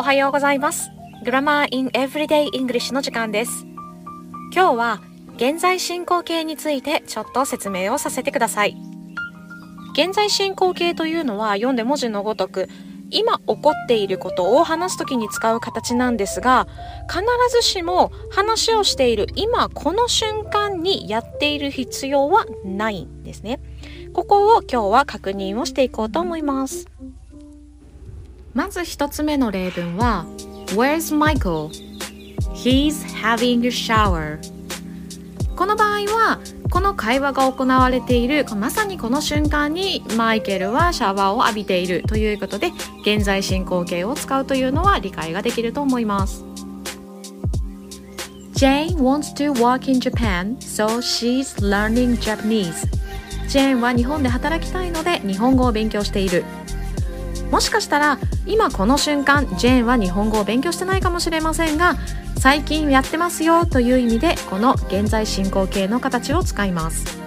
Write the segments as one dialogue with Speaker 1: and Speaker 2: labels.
Speaker 1: おはようございます。Grammar in Everyday English の時間です。今日は現在進行形についてちょっと説明をさせてください。現在進行形というのは読んで文字のごとく今起こっていることを話す時に使う形なんですが必ずしも話をしている今この瞬間にやっている必要はないんですね。ここを今日は確認をしていこうと思います。まず一つ目の例文は Where's Michael? He's having a shower. この場合はこの会話が行われているまさにこの瞬間にマイケルはシャワーを浴びているということで現在進行形を使うというのは理解ができると思います。Jane wants to work in Japan so she's learning Japanese. ジェーンは日本で働きたいので日本語を勉強している。もしかしたら今この瞬間ジェーンは日本語を勉強してないかもしれませんが最近やってますよという意味でこの現在進行形の形を使います。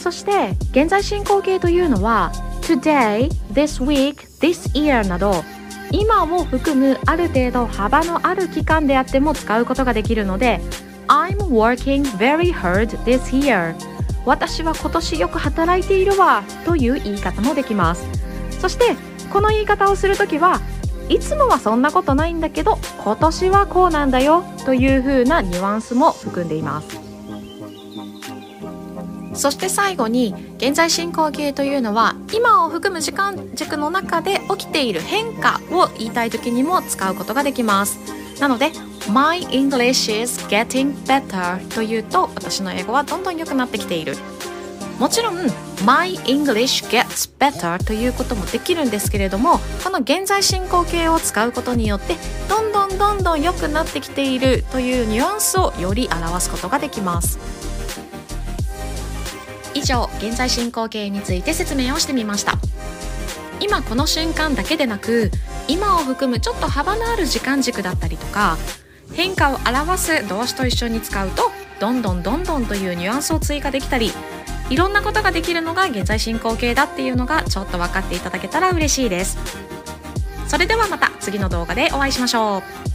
Speaker 1: そして現在進行形というのは today, this week, this year など今を含むある程度幅のある期間であっても使うことができるので I'm working very hard this year. 私は今年よく働いているわという言い方もできます。そしてこの言い方をするときはいつもはそんなことないんだけど今年はこうなんだよという風なニュアンスも含んでいます。そして最後に現在進行形というのは今を含む時間軸の中で起きている変化を言いたい時にも使うことができます。なので My English is getting better というと私の英語はどんどん良くなってきている。もちろん My English gets better ということもできるんですけれどもこの現在進行形を使うことによってどんどんどんどん良くなってきているというニュアンスをより表すことができます。以上現在進行形について説明をしてみました。今この瞬間だけでなく今を含むちょっと幅のある時間軸だったりとか変化を表す動詞と一緒に使うとどんどんどんどんというニュアンスを追加できたりいろんなことができるのが現在進行形だっていうのがちょっと分かっていただけたら嬉しいです。それではまた次の動画でお会いしましょう。